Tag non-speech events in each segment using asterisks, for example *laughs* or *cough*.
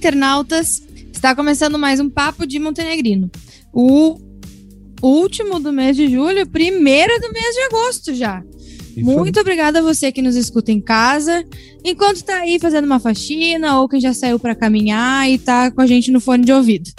internautas! Está começando mais um Papo de Montenegrino. O último do mês de julho, primeiro do mês de agosto já. E Muito obrigada a você que nos escuta em casa, enquanto está aí fazendo uma faxina ou que já saiu para caminhar e está com a gente no fone de ouvido.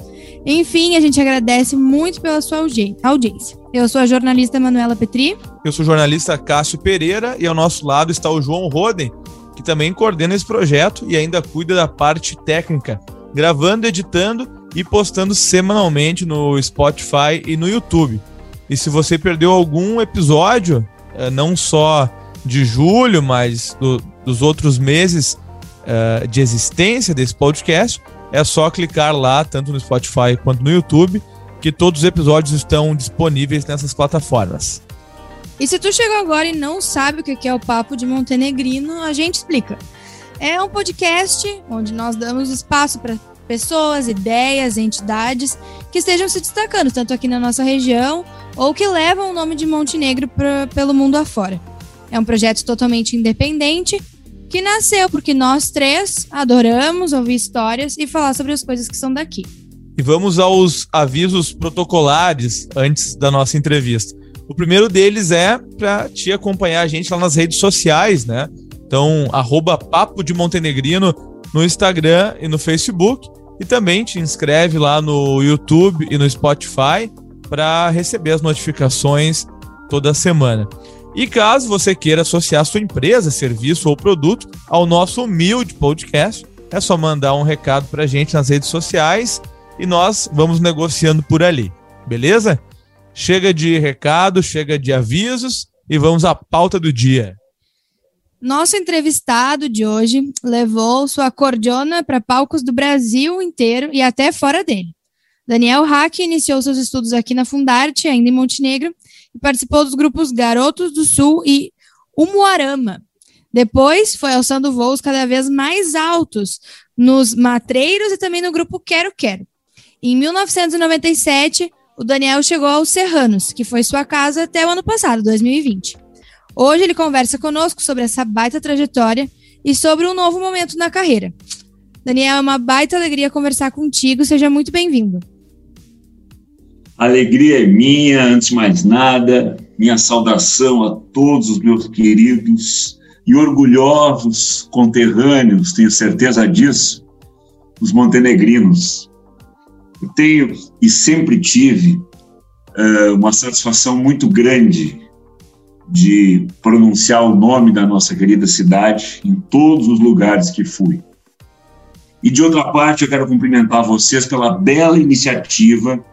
Enfim, a gente agradece muito pela sua audiência. Eu sou a jornalista Manuela Petri. Eu sou o jornalista Cássio Pereira e ao nosso lado está o João Roden, que também coordena esse projeto e ainda cuida da parte técnica, gravando, editando e postando semanalmente no Spotify e no YouTube. E se você perdeu algum episódio, eh, não só de julho, mas do, dos outros meses uh, de existência desse podcast, é só clicar lá, tanto no Spotify quanto no YouTube, que todos os episódios estão disponíveis nessas plataformas. E se tu chegou agora e não sabe o que é o Papo de Montenegrino, a gente explica. É um podcast onde nós damos espaço para pessoas, ideias, entidades que estejam se destacando, tanto aqui na nossa região ou que levam o nome de Montenegro pra, pelo mundo afora. É um projeto totalmente independente que nasceu porque nós três adoramos ouvir histórias e falar sobre as coisas que são daqui. E vamos aos avisos protocolares antes da nossa entrevista. O primeiro deles é para te acompanhar a gente lá nas redes sociais, né? Então, arroba Papo de Montenegrino no Instagram e no Facebook. E também te inscreve lá no YouTube e no Spotify para receber as notificações toda semana. E caso você queira associar sua empresa, serviço ou produto ao nosso humilde podcast, é só mandar um recado para a gente nas redes sociais e nós vamos negociando por ali, beleza? Chega de recado, chega de avisos e vamos à pauta do dia. Nosso entrevistado de hoje levou sua cordiona para palcos do Brasil inteiro e até fora dele. Daniel Hack iniciou seus estudos aqui na Fundarte, ainda em Montenegro, e participou dos grupos Garotos do Sul e Umuarama. Depois foi alçando voos cada vez mais altos nos Matreiros e também no grupo Quero Quero. Em 1997, o Daniel chegou aos Serranos, que foi sua casa até o ano passado, 2020. Hoje ele conversa conosco sobre essa baita trajetória e sobre um novo momento na carreira. Daniel, é uma baita alegria conversar contigo, seja muito bem-vindo. alegria é minha, antes de mais nada, minha saudação a todos os meus queridos e orgulhosos conterrâneos, tenho certeza disso, os montenegrinos. Tenho e sempre tive uh, uma satisfação muito grande de pronunciar o nome da nossa querida cidade em todos os lugares que fui. E de outra parte, eu quero cumprimentar vocês pela bela iniciativa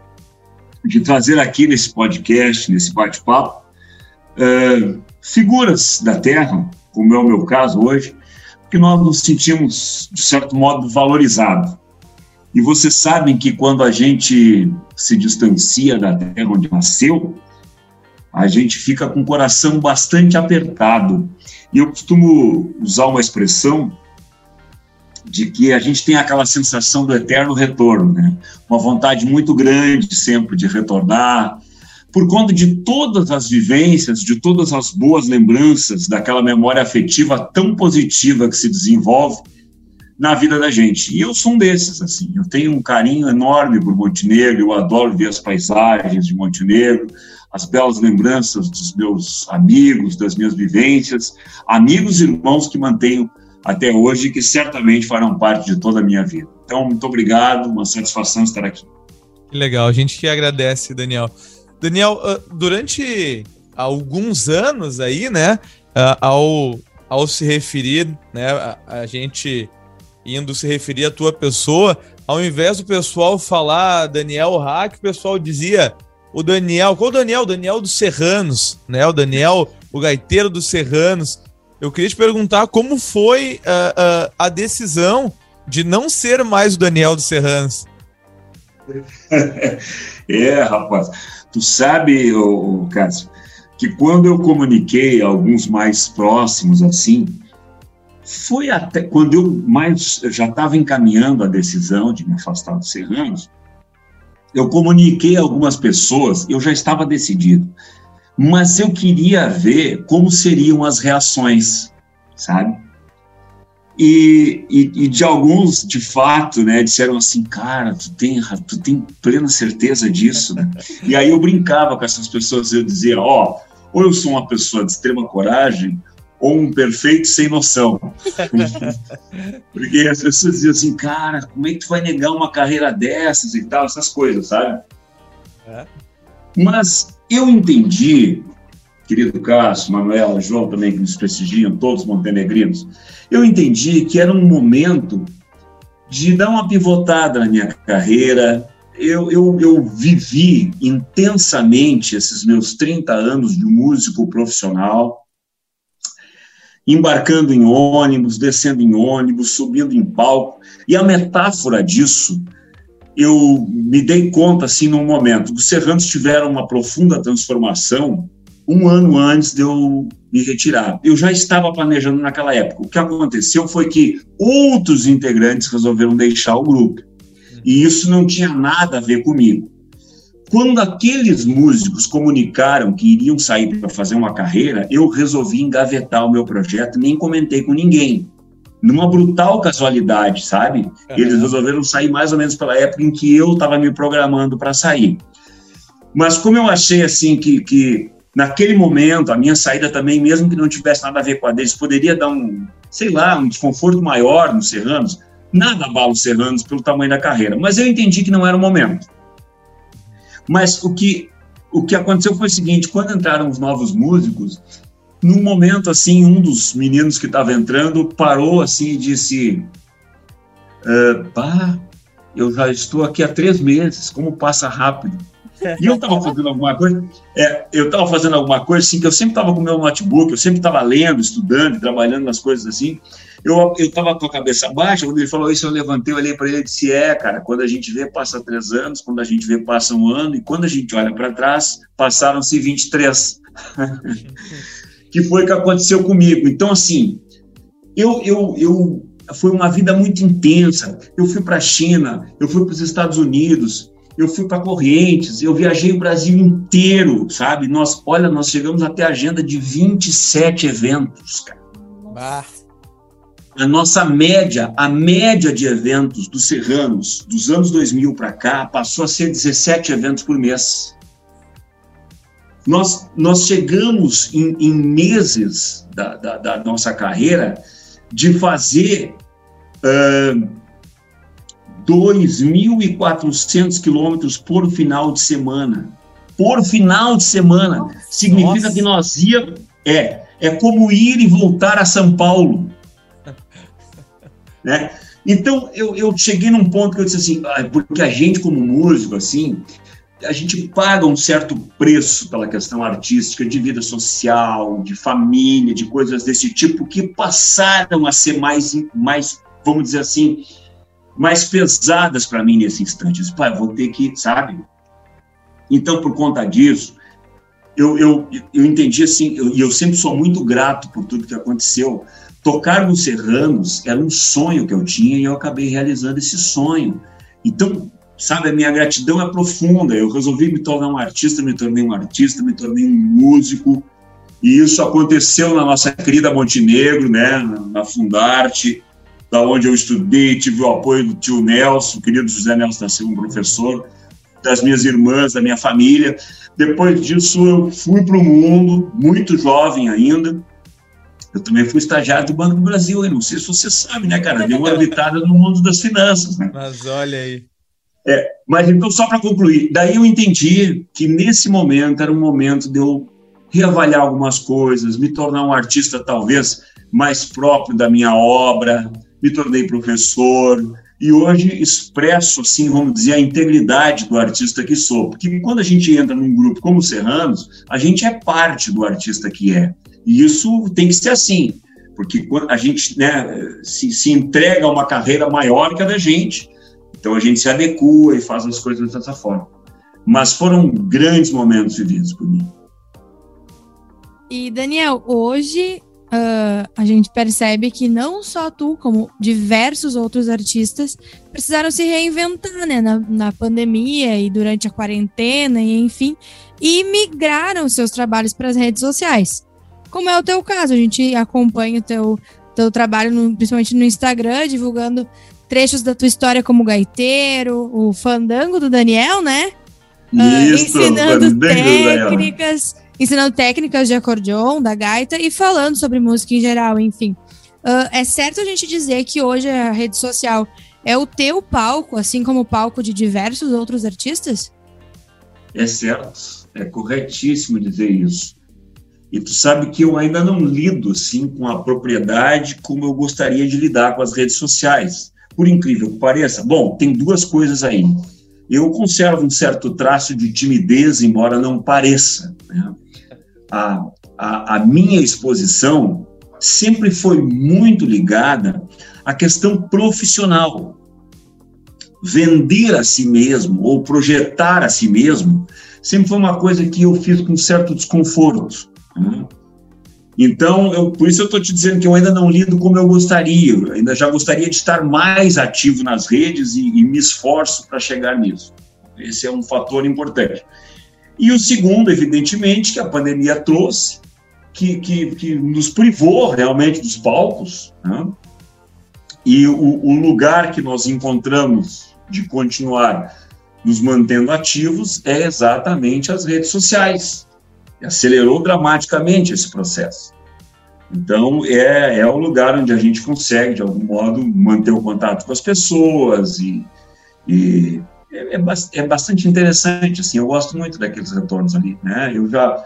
de trazer aqui nesse podcast, nesse bate-papo, uh, figuras da terra, como é o meu caso hoje, que nós nos sentimos, de certo modo, valorizados. E vocês sabem que quando a gente se distancia da terra onde nasceu, a gente fica com o coração bastante apertado. E eu costumo usar uma expressão de que a gente tem aquela sensação do eterno retorno, né? Uma vontade muito grande sempre de retornar, por conta de todas as vivências, de todas as boas lembranças daquela memória afetiva tão positiva que se desenvolve na vida da gente. E eu sou um desses, assim. Eu tenho um carinho enorme por Montenegro, eu adoro ver as paisagens de Montenegro, as belas lembranças dos meus amigos, das minhas vivências, amigos e irmãos que mantenho até hoje que certamente farão parte de toda a minha vida. Então, muito obrigado, uma satisfação estar aqui. Que legal, a gente que agradece, Daniel. Daniel, ah, durante alguns anos aí, né, ah, ao, ao se referir, né, a, a gente indo se referir à tua pessoa, ao invés do pessoal falar Daniel Hack, o pessoal dizia o Daniel. Qual o Daniel? O Daniel dos Serranos, né? O Daniel, o gaiteiro dos Serranos. Eu queria te perguntar como foi uh, uh, a decisão de não ser mais o Daniel dos Serranos. *laughs* é, rapaz. Tu sabe, Cássio, que quando eu comuniquei a alguns mais próximos assim, foi até quando eu mais eu já estava encaminhando a decisão de me afastar dos serranos, eu comuniquei a algumas pessoas, eu já estava decidido, mas eu queria ver como seriam as reações, sabe? E, e, e, de alguns, de fato, né, disseram assim, cara, tu tem, tu tem plena certeza disso, né? E aí eu brincava com essas pessoas, eu dizia, ó, oh, ou eu sou uma pessoa de extrema coragem, ou um perfeito sem noção. *laughs* Porque as pessoas diziam assim, cara, como é que tu vai negar uma carreira dessas e tal, essas coisas, sabe? É. Mas eu entendi querido Cássio, Manuela, João também, que nos prestigiam, todos montenegrinos, eu entendi que era um momento de dar uma pivotada na minha carreira. Eu, eu, eu vivi intensamente esses meus 30 anos de músico profissional, embarcando em ônibus, descendo em ônibus, subindo em palco. E a metáfora disso, eu me dei conta assim num momento. Os serranos tiveram uma profunda transformação um ano antes de eu me retirar. Eu já estava planejando naquela época. O que aconteceu foi que outros integrantes resolveram deixar o grupo. E isso não tinha nada a ver comigo. Quando aqueles músicos comunicaram que iriam sair para fazer uma carreira, eu resolvi engavetar o meu projeto, nem comentei com ninguém. Numa brutal casualidade, sabe? Eles resolveram sair mais ou menos pela época em que eu estava me programando para sair. Mas como eu achei assim que, que naquele momento, a minha saída também, mesmo que não tivesse nada a ver com a deles, poderia dar um, sei lá, um desconforto maior nos Serranos. Nada abala os Serranos pelo tamanho da carreira, mas eu entendi que não era o momento. Mas o que, o que aconteceu foi o seguinte: quando entraram os novos músicos, num momento assim, um dos meninos que estava entrando parou assim e disse: uh, Pá, eu já estou aqui há três meses, como passa rápido. E eu estava fazendo alguma coisa, é, eu estava fazendo alguma coisa assim, que eu sempre estava com meu notebook, eu sempre estava lendo, estudando, trabalhando nas coisas assim. Eu estava com a cabeça baixa, quando ele falou isso, eu levantei, olhei para ele e disse: É, cara, quando a gente vê, passa três anos, quando a gente vê, passa um ano, e quando a gente olha para trás, passaram-se 23. *laughs* que foi o que aconteceu comigo. Então, assim, eu, eu, eu foi uma vida muito intensa. Eu fui para a China, eu fui para os Estados Unidos, eu fui para Correntes, eu viajei o Brasil inteiro, sabe? Nós, olha, nós chegamos até a agenda de 27 eventos, cara. Bah. A nossa média, a média de eventos dos Serranos, dos anos 2000 para cá, passou a ser 17 eventos por mês. Nós, nós chegamos em, em meses da, da, da, nossa carreira de fazer uh, 2.400 quilômetros por final de semana. Por final de semana. Nossa. Significa que nós íamos. É, é como ir e voltar a São Paulo. *laughs* né? Então, eu, eu cheguei num ponto que eu disse assim, porque a gente, como músico, assim, a gente paga um certo preço pela questão artística, de vida social, de família, de coisas desse tipo, que passaram a ser mais, mais vamos dizer assim, mais pesadas para mim nesse instante. Eu disse, pai, vou ter que, sabe? Então, por conta disso, eu, eu, eu entendi assim, e eu, eu sempre sou muito grato por tudo que aconteceu. Tocar nos Serranos era um sonho que eu tinha e eu acabei realizando esse sonho. Então, sabe, a minha gratidão é profunda. Eu resolvi me tornar um artista, me tornei um artista, me tornei um músico. E isso aconteceu na nossa querida Montenegro, né, na Fundarte da onde eu estudei, tive o apoio do tio Nelson, querido José Nelson da Silva, um professor, das minhas irmãs, da minha família. Depois disso, eu fui para o mundo, muito jovem ainda. Eu também fui estagiário do Banco do Brasil, eu não sei se você sabe, né, cara? Dei uma habitada no mundo das finanças, né? Mas olha aí. É, mas então, só para concluir, daí eu entendi que nesse momento era um momento de eu reavaliar algumas coisas, me tornar um artista talvez mais próprio da minha obra, me tornei professor e hoje expresso, assim, vamos dizer, a integridade do artista que sou. Porque quando a gente entra num grupo como Serranos, a gente é parte do artista que é. E isso tem que ser assim, porque a gente né, se, se entrega a uma carreira maior que a da gente, então a gente se adequa e faz as coisas dessa forma. Mas foram grandes momentos vividos por mim. E, Daniel, hoje Uh, a gente percebe que não só tu, como diversos outros artistas, precisaram se reinventar né, na, na pandemia e durante a quarentena, e enfim, e migraram seus trabalhos para as redes sociais. Como é o teu caso, a gente acompanha o teu teu trabalho, no, principalmente no Instagram, divulgando trechos da tua história como gaiteiro, o fandango do Daniel, né? Isso, uh, ensinando técnicas, ensinando técnicas de acordeon, da gaita e falando sobre música em geral, enfim. Uh, é certo a gente dizer que hoje a rede social é o teu palco, assim como o palco de diversos outros artistas? É certo, é corretíssimo dizer isso. E tu sabe que eu ainda não lido assim com a propriedade como eu gostaria de lidar com as redes sociais. Por incrível que pareça, bom, tem duas coisas aí. Eu conservo um certo traço de timidez, embora não pareça. Né? A, a, a minha exposição sempre foi muito ligada à questão profissional. Vender a si mesmo ou projetar a si mesmo sempre foi uma coisa que eu fiz com certo desconforto. Né? Então, eu, por isso eu estou te dizendo que eu ainda não lido como eu gostaria, eu ainda já gostaria de estar mais ativo nas redes e, e me esforço para chegar nisso. Esse é um fator importante. E o segundo, evidentemente, que a pandemia trouxe, que, que, que nos privou realmente dos palcos, né? e o, o lugar que nós encontramos de continuar nos mantendo ativos é exatamente as redes sociais. Acelerou dramaticamente esse processo. Então, é, é o lugar onde a gente consegue, de algum modo, manter o contato com as pessoas e, e é, é, é, bastante interessante, assim, eu gosto muito daqueles retornos ali, né? Eu já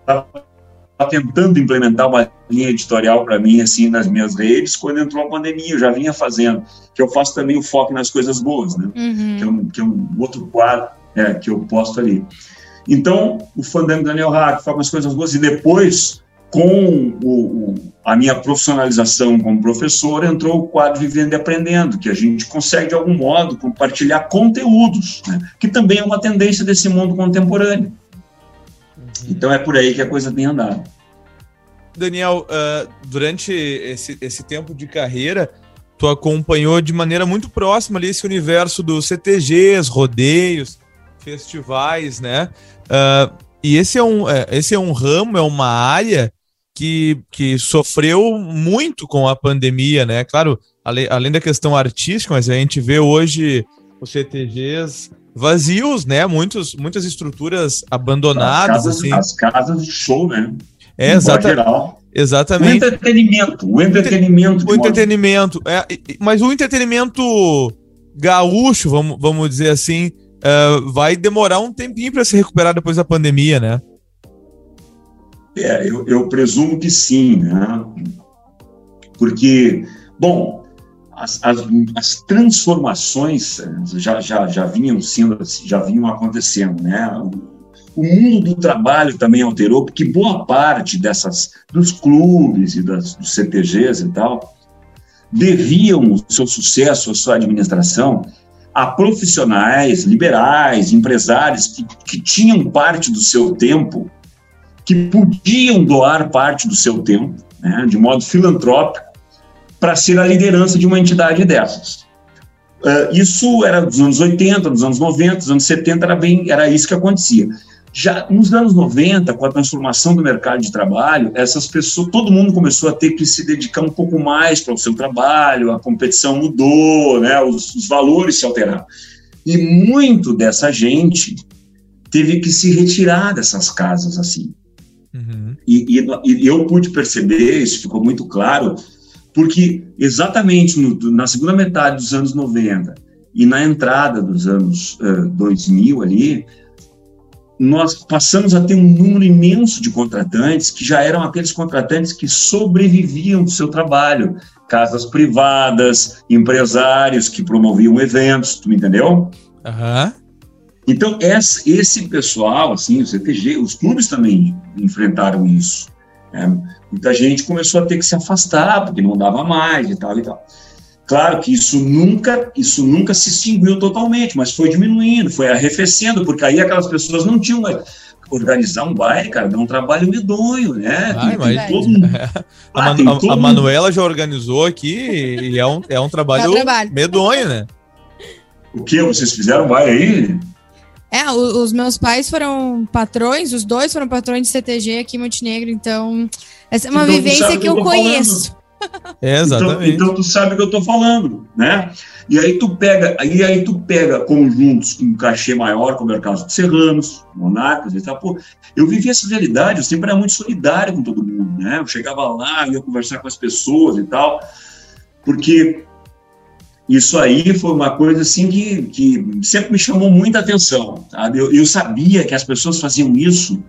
estava tentando implementar uma linha editorial para mim, assim, nas minhas redes, quando entrou a pandemia, eu já vinha fazendo, que eu faço também o foco nas coisas boas, né? Uhum. Que, é um, que é um outro quadro é, que eu posto ali. Então, o Fandango Daniel Hack foca nas coisas boas, e depois com o, a minha profissionalização como professor, entrou o quadro Vivendo e Aprendendo, que a gente consegue, de algum modo, compartilhar conteúdos, né? que também é uma tendência desse mundo contemporâneo. Uhum. Então é por aí que a coisa tem andado. Daniel, uh, durante esse, esse tempo de carreira, tu acompanhou de maneira muito próxima ali esse universo dos CTGs, rodeios, festivais, né? Uh, e esse é, um, é, esse é um ramo, é uma área que, que sofreu muito com a pandemia, né? Claro, além, além da questão artística, mas a gente vê hoje os CTGs vazios, né? Muitos, muitas estruturas abandonadas. As casas, assim. as casas de show, né? É, exata, exatamente. O entretenimento, o entretenimento. O entretenimento. É, mas o entretenimento gaúcho, vamos, vamos dizer assim, uh, vai demorar um tempinho para se recuperar depois da pandemia, né? É, eu, eu presumo que sim, né? Porque, bom, as, as, as, transformações eh, já, já, já vinham sendo, já vinham acontecendo, né? O, o, mundo do trabalho também alterou, porque boa parte dessas dos clubes e das, dos CTGs e tal deviam o seu sucesso, a sua administração a profissionais liberais, empresários que, que tinham parte do seu tempo que podiam doar parte do seu tempo, né, de modo filantrópico, para ser a liderança de uma entidade dessas. Uh, isso era dos anos 80, dos anos 90, dos anos 70, era, bem, era isso que acontecia. Já nos anos 90, com a transformação do mercado de trabalho, essas pessoas, todo mundo começou a ter que se dedicar um pouco mais para o seu trabalho, a competição mudou, né, os, os valores se alteraram. E muito dessa gente teve que se retirar dessas casas assim. Uhum. E, e, e, eu pude perceber, isso ficou muito claro, porque exatamente no, na segunda metade dos anos 90 e na entrada dos anos uh, 2000 ali, nós passamos a ter um número imenso de contratantes que já eram aqueles contratantes que sobreviviam do seu trabalho, casas privadas, empresários que promoviam eventos, tu me entendeu? Uhum. Então, esse pessoal, assim, o CTG, os clubes também enfrentaram isso. Né? Muita gente começou a ter que se afastar, porque não dava mais e tal e tal. Claro que isso nunca, isso nunca se extinguiu totalmente, mas foi diminuindo, foi arrefecendo, porque aí aquelas pessoas não tinham organizar um baile, cara, dá um trabalho medonho, né? Ai, mas... todo *laughs* mundo... ah, a, a, a, Manuela já organizou aqui e é um, é um trabalho, trabalho. medonho, né? O que? Vocês fizeram baile aí? É, os meus pais foram patrões, os dois foram patrões de CTG aqui em Montenegro, então essa é uma então, vivência que eu conheço. *laughs* É, então, exatamente. Então, então, tu sabe o que eu estou falando, né? E aí tu pega, e aí tu pega conjuntos com um cachê maior, como é o caso de Serranos, Monarcas e tal. Pô, eu vivi essa realidade, eu sempre era muito solidário com todo mundo, né? Eu chegava lá, ia conversar com as pessoas e tal, porque isso aí foi uma coisa assim que, que sempre me chamou muita atenção, sabe? Eu, eu sabia que as pessoas faziam isso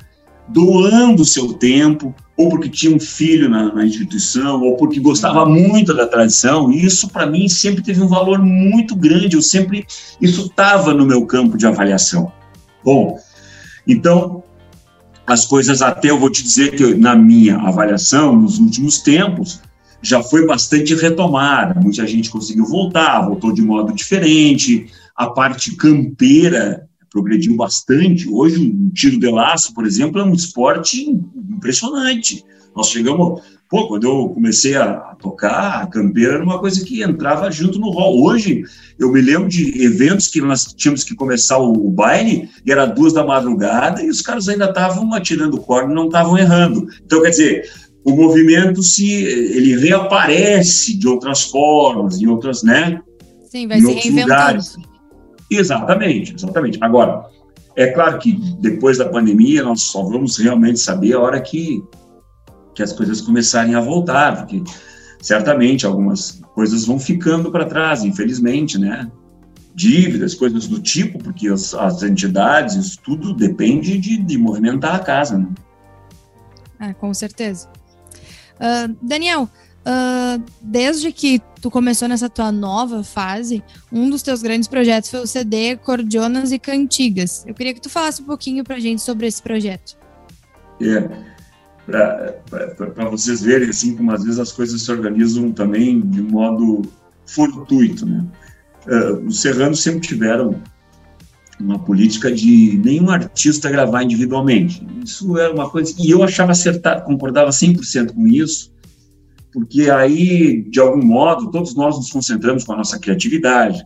doando seu tempo, ou porque tinha um filho na, na, instituição, ou porque gostava muito da tradição. E isso, para mim, sempre teve um valor muito grande. Eu sempre. Isso estava no meu campo de avaliação. Bom, então, as coisas, até eu vou te dizer que na minha avaliação, nos últimos tempos, já foi bastante retomada. Muita gente conseguiu voltar, voltou de modo diferente. A parte campeira progrediu bastante. Hoje, um tiro de laço, por exemplo, é um esporte impressionante. Nós chegamos. Pô, quando eu comecei a, tocar, a campeira era uma coisa que entrava junto no rol. Hoje, eu me lembro de eventos que nós tínhamos que começar o, o baile, e era duas da madrugada, e os caras ainda estavam atirando corda, não estavam errando. Então, quer dizer, o movimento se ele reaparece de outras formas, em outras, né? Sim, vai se reinventando. Lugares. Exatamente, exatamente. Agora, é claro que depois da pandemia nós só vamos realmente saber a hora que, que as coisas começarem a voltar, porque certamente algumas coisas vão ficando para trás, infelizmente, né? Dívidas, coisas do tipo, porque as, as entidades, isso tudo depende de, de movimentar a casa, né? É, com certeza. Uh, Daniel, uh, desde que tu começou nessa tua nova fase, um dos teus grandes projetos foi o CD Cordionas e Cantigas. Eu queria que tu falasse um pouquinho pra gente sobre esse projeto. É, para vocês verem assim como às vezes as coisas se organizam também de modo fortuito, né? Uh, os serranos sempre tiveram uma política de nenhum artista gravar individualmente. Isso era uma coisa e eu achava acertado, concordava 100% com isso, porque aí, de algum modo, todos nós nos concentramos com a nossa criatividade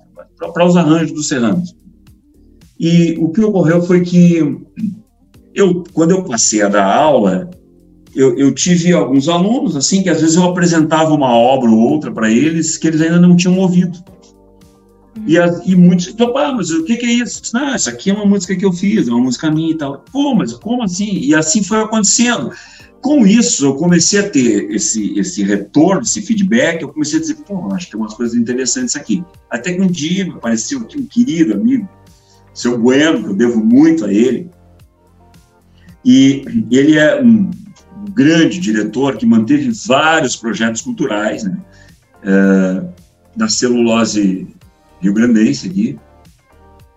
para os arranjos dos serranos. E o que ocorreu foi que eu, quando eu passei a dar aula, eu, eu, tive alguns alunos assim que às vezes eu apresentava uma obra ou outra para eles que eles ainda não tinham ouvido. E, e muitos, ah, mas o que, que é isso? Não, essa aqui é uma música que eu fiz, é uma música minha e tal. Pô, mas como assim? E assim foi acontecendo com isso, eu comecei a ter esse, esse retorno, esse feedback, eu comecei a dizer, pô, acho que tem umas coisas interessantes aqui. Até que um dia apareceu aqui um querido amigo, seu Bueno, que eu devo muito a ele, e ele é um grande diretor que manteve vários projetos culturais, né, é, da celulose rio-grandense aqui,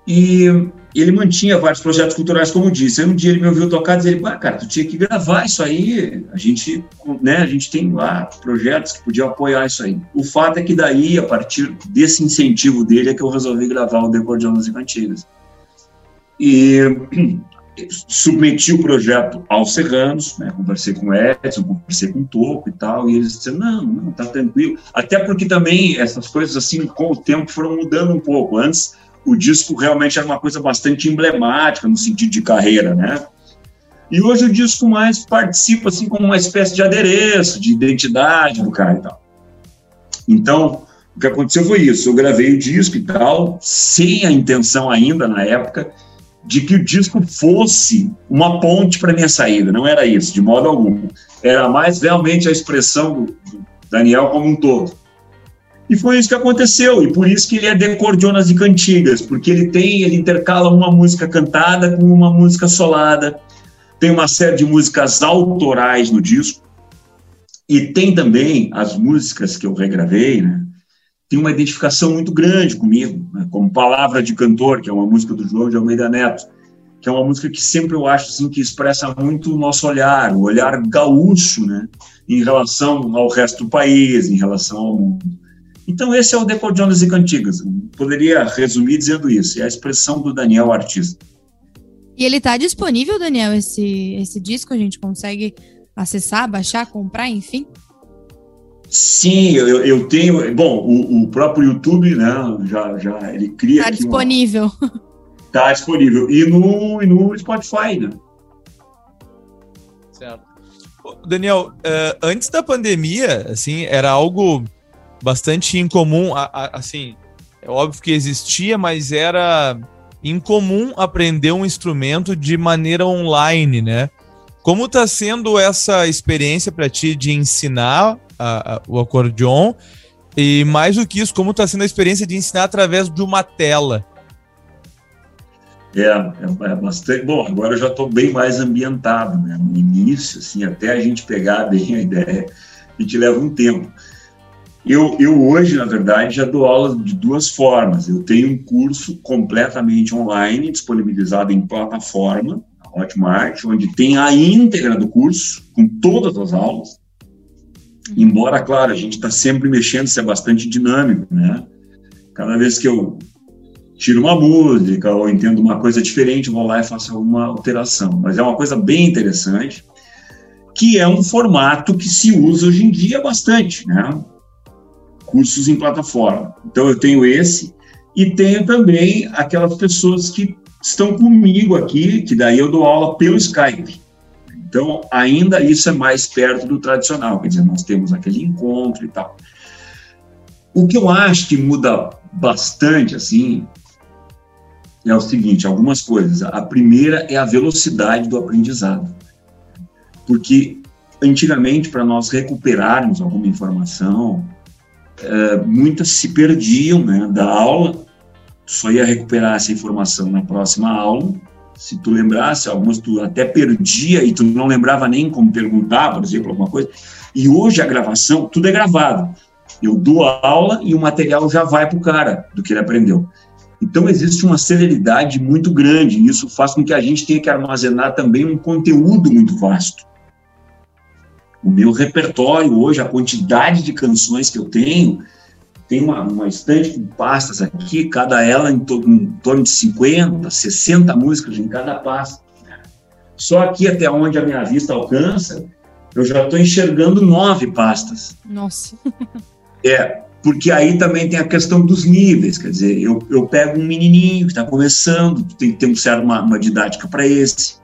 e ele mantinha vários projetos culturais, como disse. Aí um dia ele me ouviu tocar e disse, ah, cara, tu tinha que gravar isso aí. A gente, né, a gente tem lá projetos que podiam apoiar isso aí. O fato é que daí, a partir desse incentivo dele, é que eu resolvi gravar o Decordianos e Cantigas. *clears throat* E submeti o projeto aos serranos, né, conversei com o Edson, conversei com o Toco e tal, e eles disseram, não, não, tá tranquilo. Até porque também essas coisas, assim, com o tempo foram mudando um pouco. Antes o disco realmente era uma coisa bastante emblemática no sentido de carreira, né? E hoje o disco mais participa assim como uma espécie de adereço, de identidade do cara e tal. Então, o que aconteceu foi isso, eu gravei o disco e tal, sem a intenção ainda na época de que o disco fosse uma ponte para minha saída, não era isso, de modo algum. Era mais realmente a expressão do Daniel como um todo. E foi isso que aconteceu, e por isso que ele é de cordionas e cantigas, porque ele tem, ele intercala uma música cantada com uma música solada, tem uma série de músicas autorais no disco, e tem também as músicas que eu regravei, né? Tem uma identificação muito grande comigo, né? como Palavra de Cantor, que é uma música do João de Almeida Neto, que é uma música que sempre eu acho assim, que expressa muito o nosso olhar, o olhar gaúcho, né? em relação ao resto do país, em relação ao mundo. Então, esse é o Decordianos e Cantigas. Poderia resumir dizendo isso. É a expressão do Daniel artista. E ele está disponível, Daniel, esse, esse disco? A gente consegue acessar, baixar, comprar, enfim? Sim, eu, eu tenho. Bom, o, o, próprio YouTube, né? Já, já ele cria. Está disponível. Está *laughs* disponível. E no, e no Spotify, né? Certo. Daniel, uh, antes da pandemia, assim, era algo bastante incomum, a, a, assim, é óbvio que existia, mas era incomum aprender um instrumento de maneira online, né? Como está sendo essa experiência para ti de ensinar a, a, o acordeon? E mais do que isso, como está sendo a experiência de ensinar através de uma tela? É, é, é bastante. Bom, agora eu já estou bem mais ambientado, né? No início, assim, até a gente pegar bem a ideia, a gente leva um tempo. Eu, eu hoje, na verdade, já dou aula de duas formas. Eu tenho um curso completamente online, disponibilizado em plataforma, Hotmart, onde tem a íntegra do curso, com todas as aulas. Embora, claro, a gente está sempre mexendo, isso é bastante dinâmico, né? Cada vez que eu tiro uma música ou entendo uma coisa diferente, vou lá e faço alguma alteração. Mas é uma coisa bem interessante, que é um formato que se usa hoje em dia bastante, né? Cursos em plataforma. Então eu tenho esse e tenho também aquelas pessoas que estão comigo aqui, que daí eu dou aula pelo Skype. Então, ainda isso é mais perto do tradicional, quer dizer, nós temos aquele encontro e tal. O que eu acho que muda bastante, assim, é o seguinte: algumas coisas. A primeira é a velocidade do aprendizado. Porque antigamente, para nós recuperarmos alguma informação, é, muitas se perdiam né, da aula, só ia recuperar essa informação na próxima aula, se tu lembrasse, algumas tu até perdia e tu não lembrava nem como perguntar, por exemplo, alguma coisa. E hoje a gravação, tudo é gravado. Eu dou a aula e o material já vai para o cara do que ele aprendeu. Então existe uma celeridade muito grande, e isso faz com que a gente tenha que armazenar também um conteúdo muito vasto. O meu repertório hoje, a quantidade de canções que eu tenho, tem uma, uma estante com pastas aqui, cada ela em, to, em torno de 50, 60 músicas em cada pasta. Só aqui até onde a minha vista alcança, eu já estou enxergando nove pastas. Nossa. É, porque aí também tem a questão dos níveis, quer dizer, eu, eu pego um menininho que está começando, tem que ter um certo, uma, uma didática para esse,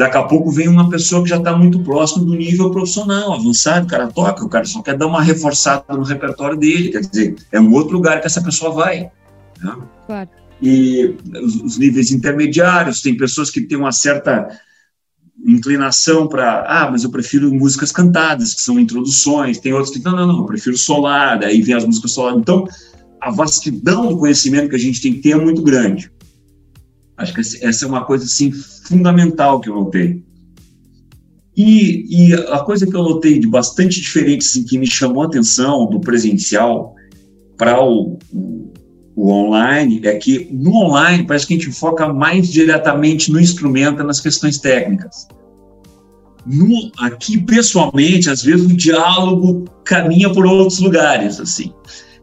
Daqui a pouco vem uma pessoa que já está muito próximo do nível profissional, avançado, o cara toca, o cara só quer dar uma reforçada no repertório dele, quer dizer, é um outro lugar que essa pessoa vai. Né? Claro. E os, os, níveis intermediários, tem pessoas que têm uma certa inclinação para, ah, mas eu prefiro músicas cantadas, que são introduções, tem outros que, não, não, não, eu prefiro solar, daí vem as músicas solar. Então, a vastidão do conhecimento que a gente tem que ter é muito grande. Acho que essa é uma coisa assim fundamental que eu notei. E, e a coisa que eu notei de bastante diferente, assim, que me chamou a atenção do presencial para o, o, o, online, é que no online parece que a gente foca mais diretamente no instrumento, nas questões técnicas. No, aqui, pessoalmente, às vezes o diálogo caminha por outros lugares, assim.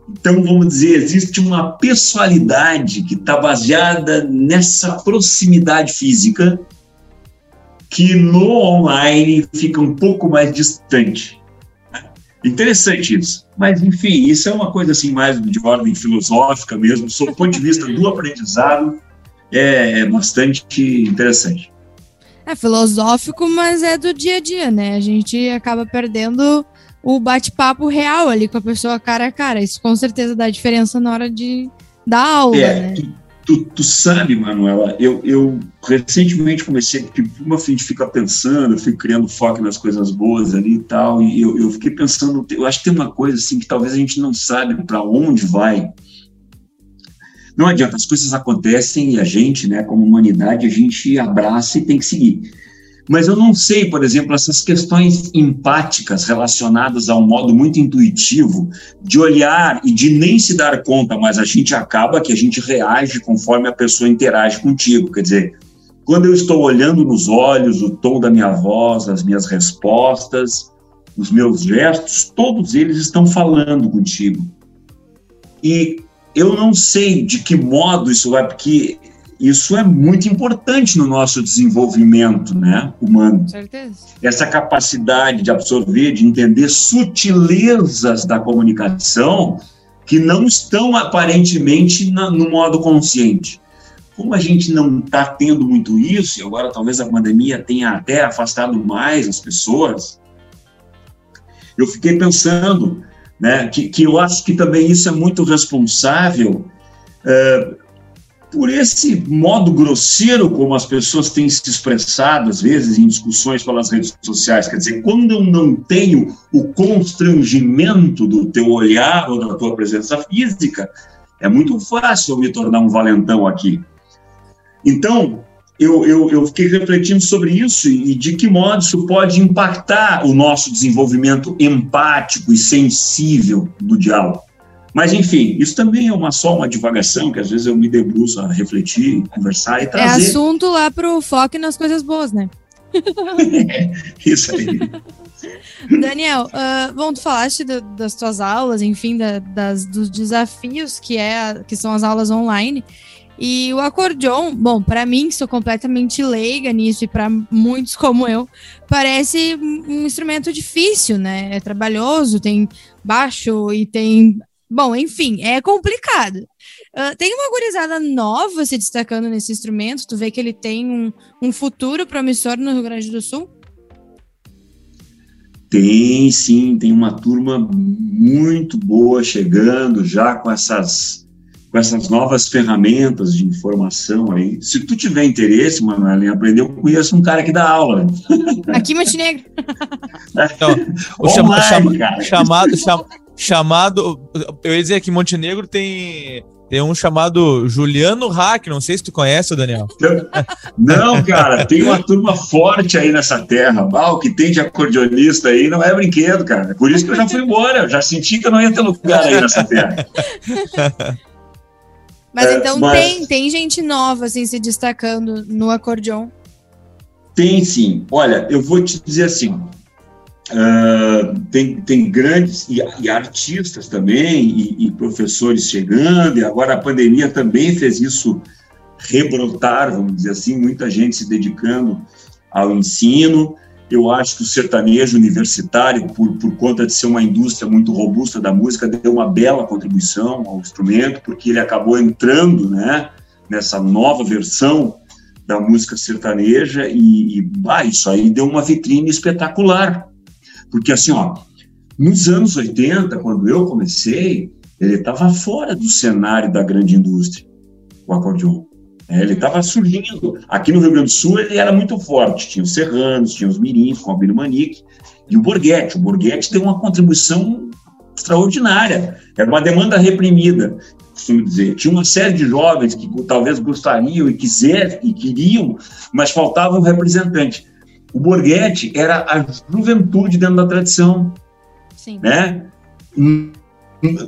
Então, vamos dizer, existe uma pessoalidade que está baseada nessa proximidade física que no online fica um pouco mais distante. Interessante isso. Mas, enfim, isso é uma coisa assim mais de ordem filosófica mesmo, sob o ponto de vista do aprendizado, é bastante interessante. É filosófico, mas é do dia a dia, né? A gente acaba perdendo o bate-papo real ali com a pessoa cara a cara. Isso com certeza dá diferença na hora de dar aula, é, né? Tu, tu, tu, sabe, Manuela, eu, eu recentemente comecei, porque uma a gente fica pensando, eu fico criando foco nas coisas boas ali e tal, e eu, eu fiquei pensando, eu acho que tem uma coisa assim que talvez a gente não sabe para onde vai. Não adianta, as coisas acontecem e a gente, né, como humanidade, a gente abraça e tem que seguir. Mas eu não sei, por exemplo, essas questões empáticas relacionadas a um modo muito intuitivo de olhar e de nem se dar conta, mas a gente acaba que a gente reage conforme a pessoa interage contigo. Quer dizer, quando eu estou olhando nos olhos, o tom da minha voz, as minhas respostas, os meus gestos, todos eles estão falando contigo. E eu não sei de que modo isso vai, porque isso é muito importante no nosso desenvolvimento né, humano. Com certeza. Essa capacidade de absorver, de entender sutilezas da comunicação que não estão aparentemente na, no modo consciente. Como a gente não está tendo muito isso, e agora talvez a pandemia tenha até afastado mais as pessoas, eu fiquei pensando, né, que, que eu acho que também isso é muito responsável é, por esse modo grosseiro como as pessoas têm se expressado, às vezes, em discussões pelas redes sociais. Quer dizer, quando eu não tenho o constrangimento do teu olhar ou da tua presença física, é muito fácil eu me tornar um valentão aqui. Então, eu, eu, eu fiquei refletindo sobre isso e de que modo isso pode impactar o nosso desenvolvimento empático e sensível do diálogo. Mas, enfim, isso também é uma só uma divagação, que às vezes eu me debruço a refletir, conversar e é trazer. É assunto lá para o foco nas coisas boas, né? *laughs* isso aí. *laughs* Daniel, uh, bom, tu falaste do, das tuas aulas, enfim, da, das, dos desafios que, é, que são as aulas online. E o acordeon, bom, para mim, que sou completamente leiga nisso e para muitos como eu, parece um instrumento difícil, né? É trabalhoso, tem baixo e tem. Bom, enfim, é complicado. Uh, tem uma gurizada nova se destacando nesse instrumento? Tu vê que ele tem um, um futuro promissor no Rio Grande do Sul? Tem, sim, tem uma turma muito boa chegando já com essas com essas novas ferramentas de informação aí. Se tu tiver interesse, Manuel, em aprender, eu conheço um cara que dá aula. Aqui em Montenegro. *laughs* Então, o chama, chama, chamado, chama, chamado, eu ia dizer que Montenegro tem tem um chamado Juliano Hack, não sei se tu conhece, Daniel. Não, cara, tem uma turma forte aí nessa terra. Ah, o que tem de acordeonista aí não é brinquedo, cara. Por isso que eu já fui embora, eu já senti que eu não ia ter lugar aí nessa terra. *laughs* Mas é, então mas... Tem, tem gente nova assim se destacando no acordeon? Tem sim. Olha, eu vou te dizer assim, Uh, tem, tem grandes e, e artistas também, e, e, professores chegando, e agora a pandemia também fez isso rebrotar, vamos dizer assim, muita gente se dedicando ao ensino. Eu acho que o sertanejo universitário, por, por conta de ser uma indústria muito robusta da música, deu uma bela contribuição ao instrumento, porque ele acabou entrando né, nessa nova versão da música sertaneja e, e bah, isso aí deu uma vitrine espetacular porque, assim, ó, nos anos 80, quando eu comecei, ele estava fora do cenário da grande indústria, o acordeon. É, ele estava surgindo. Aqui no Rio Grande do Sul, ele era muito forte. Tinha os Serranos, tinha os Mirins, com o Abílio Manique, e o Borghetti. O Borghetti deu uma contribuição extraordinária. Era uma demanda reprimida, costumo dizer. Tinha uma série de jovens que talvez gostariam e quiser e queriam, mas faltava um representante. O Borghetti era a juventude dentro da tradição. Sim. Né?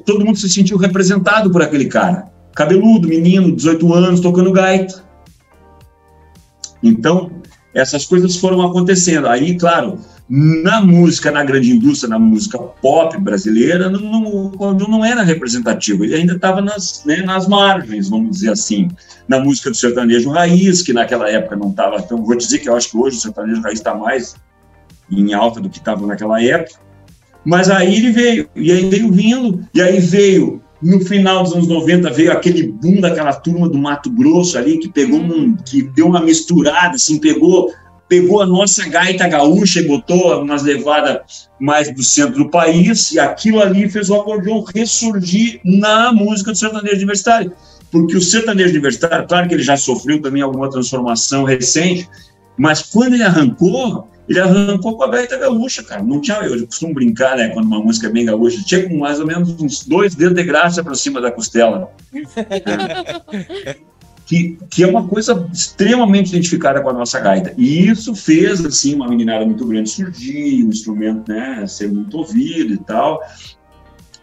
Todo mundo se sentiu representado por aquele cara. Cabeludo, menino, 18 anos, tocando gaita. Então, essas coisas foram acontecendo. Aí, claro, na música, na grande indústria, na música pop brasileira, não, não, não era representativo, ele ainda estava nas, né, nas margens, vamos dizer assim. Na música do sertanejo raiz, que naquela época não estava tão. Vou dizer que eu acho que hoje o sertanejo raiz está mais em alta do que estava naquela época. Mas aí ele veio, e aí veio vindo, e aí veio no final dos anos 90 veio aquele boom daquela turma do Mato Grosso ali que pegou um, que deu uma misturada, assim, pegou pegou a nossa gaita gaúcha e botou umas levadas mais do centro do país, e aquilo ali fez o acordeão ressurgir na música do sertanejo universitário. Porque o sertanejo universitário, claro que ele já sofreu também alguma transformação recente, mas quando ele arrancou, ele arrancou com a gaita gaúcha, cara. Não tinha, eu costumo brincar, né, quando uma música é bem gaúcha, tinha com mais ou menos uns dois dedos de graça para cima da costela. *laughs* que, que é uma coisa extremamente identificada com a nossa gaita. E isso fez, assim, uma meninada muito grande surgir, o um instrumento, né, ser muito ouvido e tal.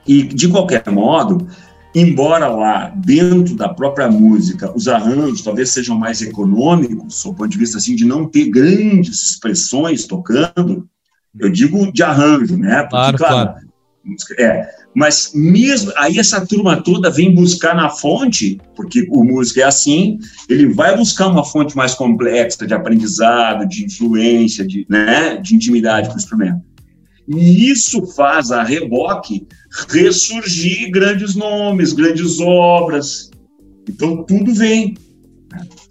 E, de qualquer modo, embora lá, dentro da própria música, os arranjos talvez sejam mais econômicos, do ponto de vista, assim, de não ter grandes expressões tocando, eu digo de arranjo, né? Porque, claro, claro. claro é, mas mesmo aí essa turma toda vem buscar na fonte, porque o músico é assim, ele vai buscar uma fonte mais complexa de aprendizado, de influência, de, né, de intimidade com o instrumento. E isso faz a reboque ressurgir grandes nomes, grandes obras. Então tudo vem.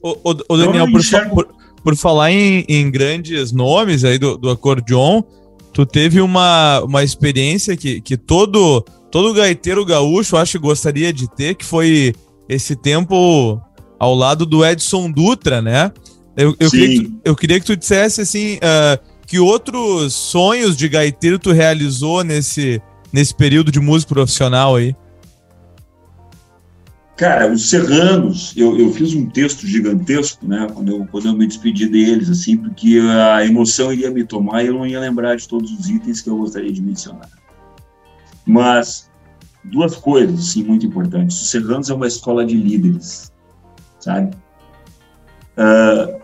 O, o, o Daniel, então, por, por, por, falar em, em, grandes nomes aí do, do acordeon, tu teve uma, uma experiência que, que todo, todo gaiteiro gaúcho acho que gostaria de ter, que foi esse tempo ao lado do Edson Dutra, né? Eu, eu, queria, que, eu queria que tu dissesse assim, uh, que outros sonhos de gaiteiro tu realizou nesse, nesse período de música profissional aí? Cara, os Serranos, eu, eu fiz um texto gigantesco, né, quando eu, quando eu me despedi deles, assim, porque a emoção iria me tomar e eu não ia lembrar de todos os itens que eu gostaria de mencionar. Mas duas coisas, assim, muito importantes. Os Serranos é uma escola de líderes, sabe? Uh,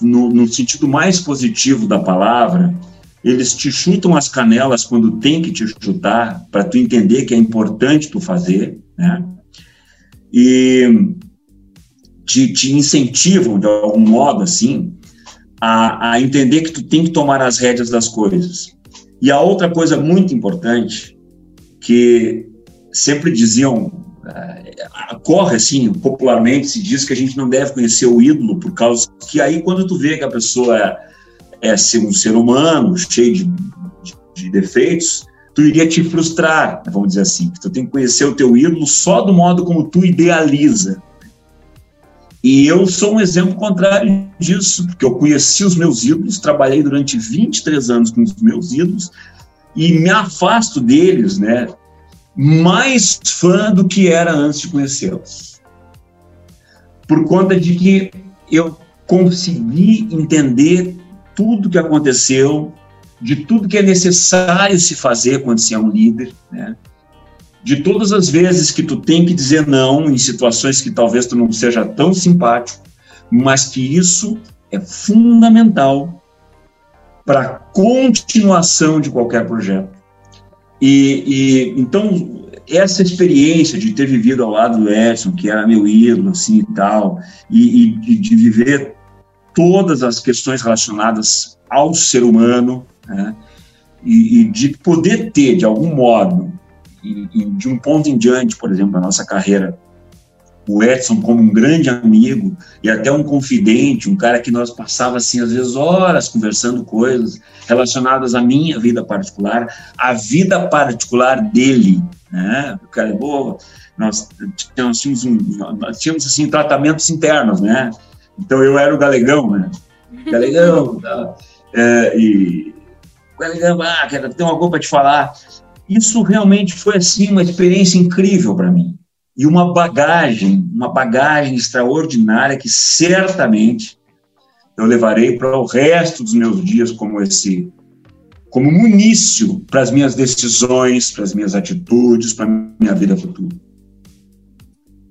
no, no sentido mais positivo da palavra, eles te chutam as canelas quando tem que te chutar, para tu entender que é importante tu fazer, né? E te, te incentivam de algum modo assim a, a entender que tu tem que tomar as rédeas das coisas. E a outra coisa muito importante que sempre diziam uh, corre assim popularmente se diz que a gente não deve conhecer o ídolo por causa que aí quando tu vê que a pessoa é, é um ser humano cheio de, de defeitos tu iria te frustrar, vamos dizer assim. Tu tem que conhecer o teu ídolo só do modo como tu idealiza. E eu sou um exemplo contrário disso, porque eu conheci os meus ídolos, trabalhei durante 23 anos com os meus ídolos e me afasto deles, né? Mais fã do que era antes de conhecê-los. Por conta de que eu consegui entender tudo que aconteceu de tudo que é necessário se fazer quando se é um líder, né? de todas as vezes que tu tem que dizer não em situações que talvez tu não seja tão simpático, mas que isso é fundamental para a continuação de qualquer projeto. E, e, então essa experiência de ter vivido ao lado do Edson, que era meu ídolo assim e tal, e, e de viver todas as questões relacionadas ao ser humano, né? e, e, de poder ter, de algum modo, e, e de um ponto em diante, por exemplo, na nossa carreira, o Edson como um grande amigo e até um confidente, um cara que nós passava assim às vezes horas conversando coisas relacionadas à minha vida particular, à vida particular dele, né? O cara, boa, nós tínhamos, um, nós tínhamos assim tratamentos internos, né? Então eu era o galegão, né? *laughs* Galegão, tá? é, e ah, quero ter uma coisa para te falar. Isso realmente foi assim uma experiência incrível para mim e uma bagagem, uma bagagem extraordinária que certamente eu levarei para o resto dos meus dias como esse como início para as minhas decisões, para as minhas atitudes, para a minha vida futura.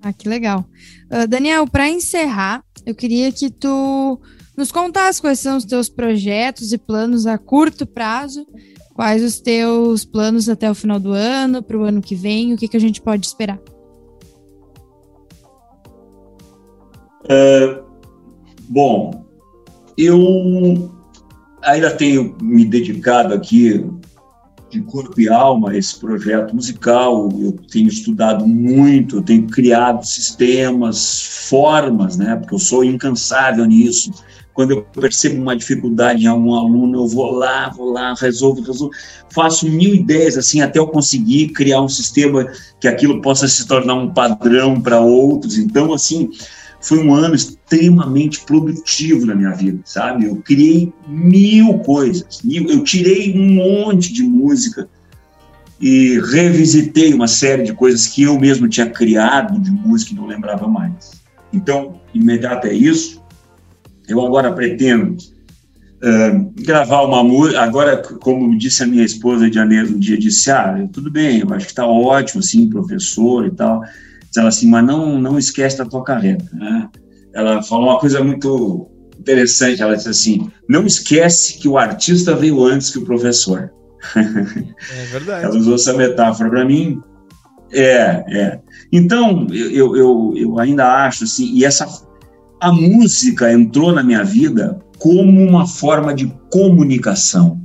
Ah, que legal. Uh, Daniel, para encerrar, eu queria que tu nos contasse quais são os teus projetos e planos a curto prazo, quais os teus planos até o final do ano, para o ano que vem, o que, que a gente pode esperar. É, bom, eu ainda tenho me dedicado aqui de corpo e alma esse projeto musical. Eu tenho estudado muito, eu tenho criado sistemas, formas, né? Porque eu sou incansável nisso quando eu percebo uma dificuldade em algum aluno, eu vou lá, vou lá, resolvo, resolvo, faço mil ideias assim até eu conseguir criar um sistema que aquilo possa se tornar um padrão para outros. Então, assim, foi um ano extremamente produtivo na minha vida, sabe? Eu criei mil coisas, eu tirei um monte de música e revisitei uma série de coisas que eu mesmo tinha criado de música e não lembrava mais. Então, imediato é isso eu agora pretendo uh, gravar uma música. Agora, como disse a minha esposa de um dia, disse: Ah, tudo bem, eu acho que está ótimo, assim, professor e tal. Diz ela assim, mas não, não esquece da tua carreira. Né? Ela falou uma coisa muito interessante. Ela disse assim: Não esquece que o artista veio antes que o professor. É verdade. ela usou essa metáfora para mim. É, é. Então, eu, eu, eu ainda acho assim, e essa a música entrou na minha vida como uma forma de comunicação.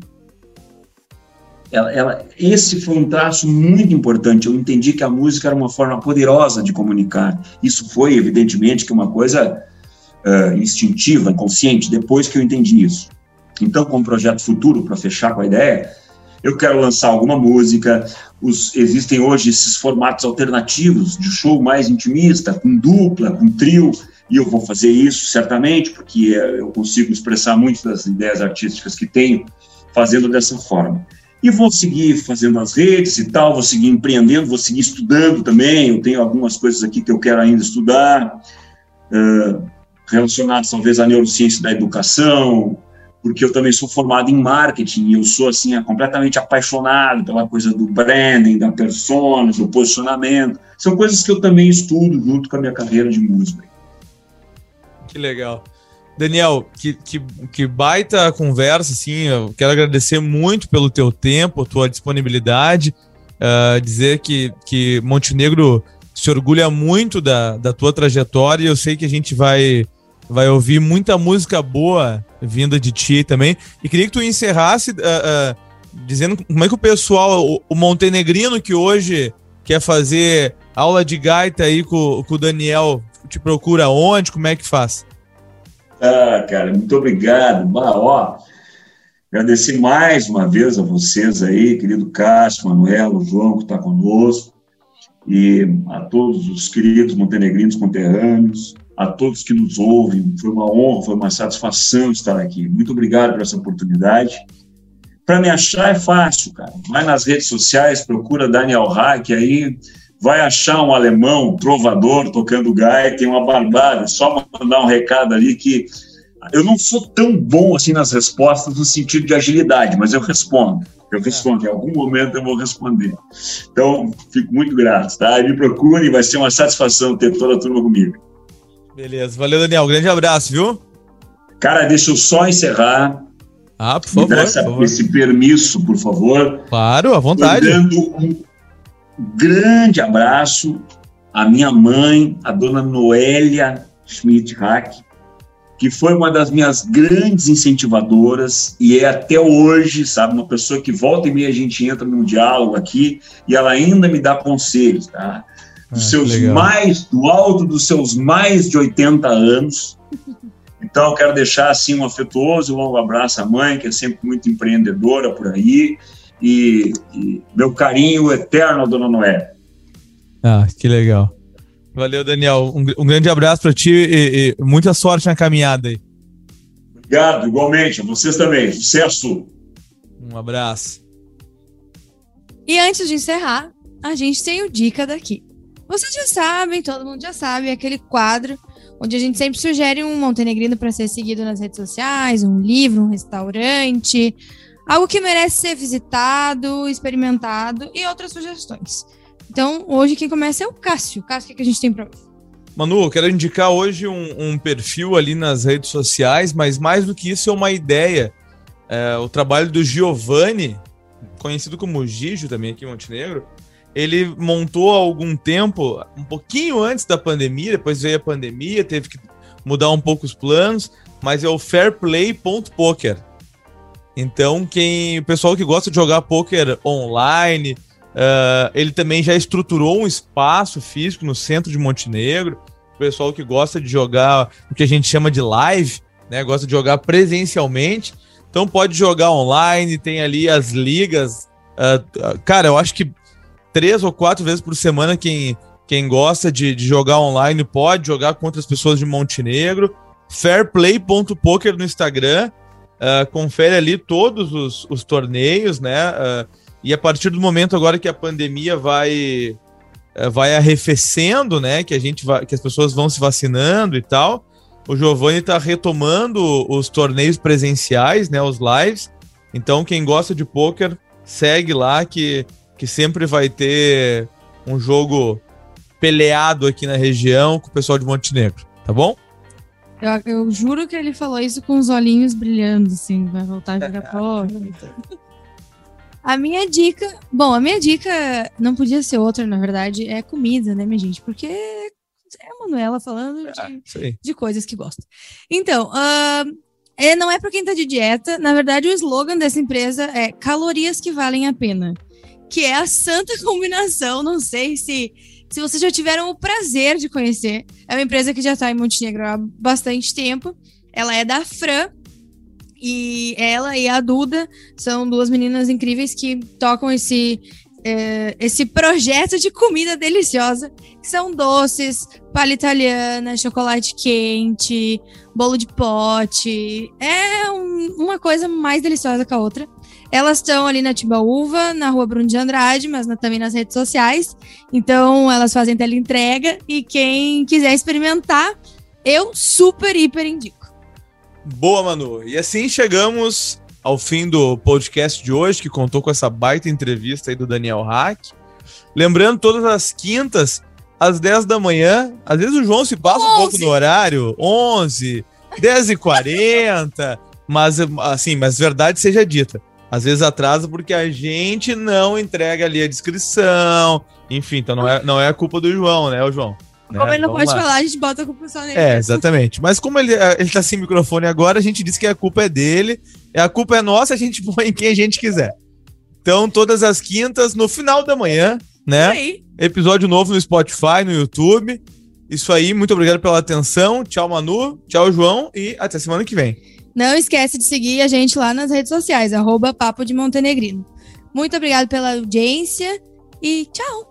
Ela, ela, esse foi um traço muito importante. Eu entendi que a música era uma forma poderosa de comunicar. Isso foi, evidentemente, que uma coisa uh, instintiva, inconsciente, depois que eu entendi isso. Então, como projeto futuro, para fechar com a ideia, eu quero lançar alguma música. Os, existem hoje esses formatos alternativos de show mais intimista, com dupla, com trio, e eu vou fazer isso certamente, porque eu consigo expressar muitas das ideias artísticas que tenho fazendo dessa forma. E vou seguir fazendo as redes e tal, vou seguir empreendendo, vou seguir estudando também. Eu tenho algumas coisas aqui que eu quero ainda estudar, uh, relacionadas talvez à neurociência da educação, porque eu também sou formado em marketing e eu sou assim completamente apaixonado pela coisa do branding, da persona, do posicionamento. São coisas que eu também estudo junto com a minha carreira de música. Que legal. Daniel, que, que, que baita conversa, assim, eu quero agradecer muito pelo teu tempo, tua disponibilidade, uh, dizer que, que Montenegro se orgulha muito da, da tua trajetória e eu sei que a gente vai, vai ouvir muita música boa vinda de ti também. E queria que tu encerrasse uh, uh, dizendo como é que o pessoal, o, o, montenegrino que hoje quer fazer aula de gaita aí com, com o Daniel, te procura onde, como é que faz? Ah, cara, muito obrigado. Bah, ó, agradecer mais uma vez a vocês aí, querido Cássio, Manuel, João, que está conosco, e a todos os queridos montenegrinos conterrâneos, a todos que nos ouvem. Foi uma honra, foi uma satisfação estar aqui. Muito obrigado por essa oportunidade. Para me achar é fácil, cara. Vai nas redes sociais, procura Daniel Hack, aí vai achar um alemão, um trovador, tocando gaita, tem uma barbada, só mandar um recado ali que eu não sou tão bom assim nas respostas no sentido de agilidade, mas eu respondo. Eu respondo, em algum momento eu vou responder. Então, fico muito grato, tá? Me procure, vai ser uma satisfação ter toda a turma comigo. Beleza, valeu, Daniel. Grande abraço, viu? Cara, deixa eu só encerrar. Ah, por favor. Me dá essa, por favor. esse permisso, por favor. Claro, à vontade. Um grande abraço à minha mãe, a dona Noélia Schmidt Hack, que foi uma das minhas grandes incentivadoras e é até hoje, sabe, uma pessoa que volta e meia a gente entra num diálogo aqui e ela ainda me dá conselhos, tá? Dos ah, seus mais, do alto dos seus mais de 80 anos. Então, quero deixar assim um afetuoso e longo abraço à mãe, que é sempre muito empreendedora por aí, e, e meu carinho eterno, dona Noé. Ah, que legal. Valeu, Daniel. Um, um grande abraço para ti e, e, muita sorte na caminhada aí. Obrigado, igualmente. Vocês também. Sucesso. Um abraço. E antes de encerrar, a gente tem o Dica daqui. Vocês já sabem, todo mundo já sabe, é aquele quadro onde a gente sempre sugere um montenegrino para ser seguido nas redes sociais, um livro, um restaurante, algo que merece ser visitado, experimentado e outras sugestões. Então, hoje quem começa é o Cássio. Cássio, o que a gente tem para hoje? Manu, eu quero indicar hoje um, um, perfil ali nas redes sociais, mas mais do que isso é uma ideia. É, o trabalho do Giovanni, conhecido como Gijo também aqui em Montenegro, ele montou há algum tempo, um pouquinho antes da pandemia, depois veio a pandemia, teve que mudar um pouco os planos, mas é o fairplay.poker. Então, quem o pessoal que gosta de jogar poker online, uh, ele também já estruturou um espaço físico no centro de Montenegro. O pessoal que gosta de jogar o que a gente chama de live, né, gosta de jogar presencialmente. Então pode jogar online, tem ali as ligas. Uh, cara, eu acho que três ou quatro vezes por semana quem, quem gosta de, de jogar online pode jogar contra as pessoas de Montenegro. Fairplay.poker no Instagram. Uh, confere ali todos os, os torneios, né? Uh, e a partir do momento agora que a pandemia vai uh, vai arrefecendo, né? Que a gente vai, que as pessoas vão se vacinando e tal. O Giovanni está retomando os torneios presenciais, né? Os lives. Então quem gosta de poker segue lá que que sempre vai ter um jogo peleado aqui na região com o pessoal de Montenegro, tá bom? Eu, eu, juro que ele falou isso com os olhinhos brilhando, assim, vai voltar a jogar poker. A minha dica, bom, a minha dica não podia ser outra, na verdade, é comida, né, minha gente? Porque é a Manuela falando de, ah, de coisas que gosta. Então, uh, é, não é para quem tá de dieta, na verdade, o slogan dessa empresa é calorias que valem a pena, que é a santa *laughs* combinação, não sei se se vocês já tiveram o prazer de conhecer, é uma empresa que já está em Montenegro há bastante tempo. Ela é da Fran E ela e a Duda são duas meninas incríveis que tocam esse é, esse projeto de comida deliciosa, que são doces, palha italiana, chocolate quente, bolo de pote. É um, uma coisa mais deliciosa que a outra. Elas estão ali na Tibaúva, na rua Bruno de Andrade, mas na, também nas redes sociais. Então, elas fazem teleentrega e quem quiser experimentar, eu super, hiper indico. Boa, Manu. E assim chegamos ao fim do podcast de hoje, que contou com essa baita entrevista aí do Daniel Hack. Lembrando, todas as quintas, às 10 da manhã, às vezes o João se passa 11. um pouco no horário, 11, 10 e 40 *laughs* mas assim, mas verdade seja dita. Às vezes atrasa porque a gente não entrega ali a descrição, enfim, então não é, não é a culpa do João, né, o João? Como né? ele não Vamos pode lá. falar, a gente bota a culpa só nele. É, exatamente. Mas como ele, ele tá sem microfone agora, a gente diz que a culpa é dele a culpa é nossa, a gente *laughs* põe em quem a gente quiser. Então, todas as quintas, no final da manhã, né? Aí. Episódio novo no Spotify, no YouTube. Isso aí, muito obrigado pela atenção. Tchau, Manu. Tchau, João. E até semana que vem. Não esquece de seguir a gente lá nas redes sociais, arroba Papo de Montenegrino. Muito obrigado pela audiência e tchau!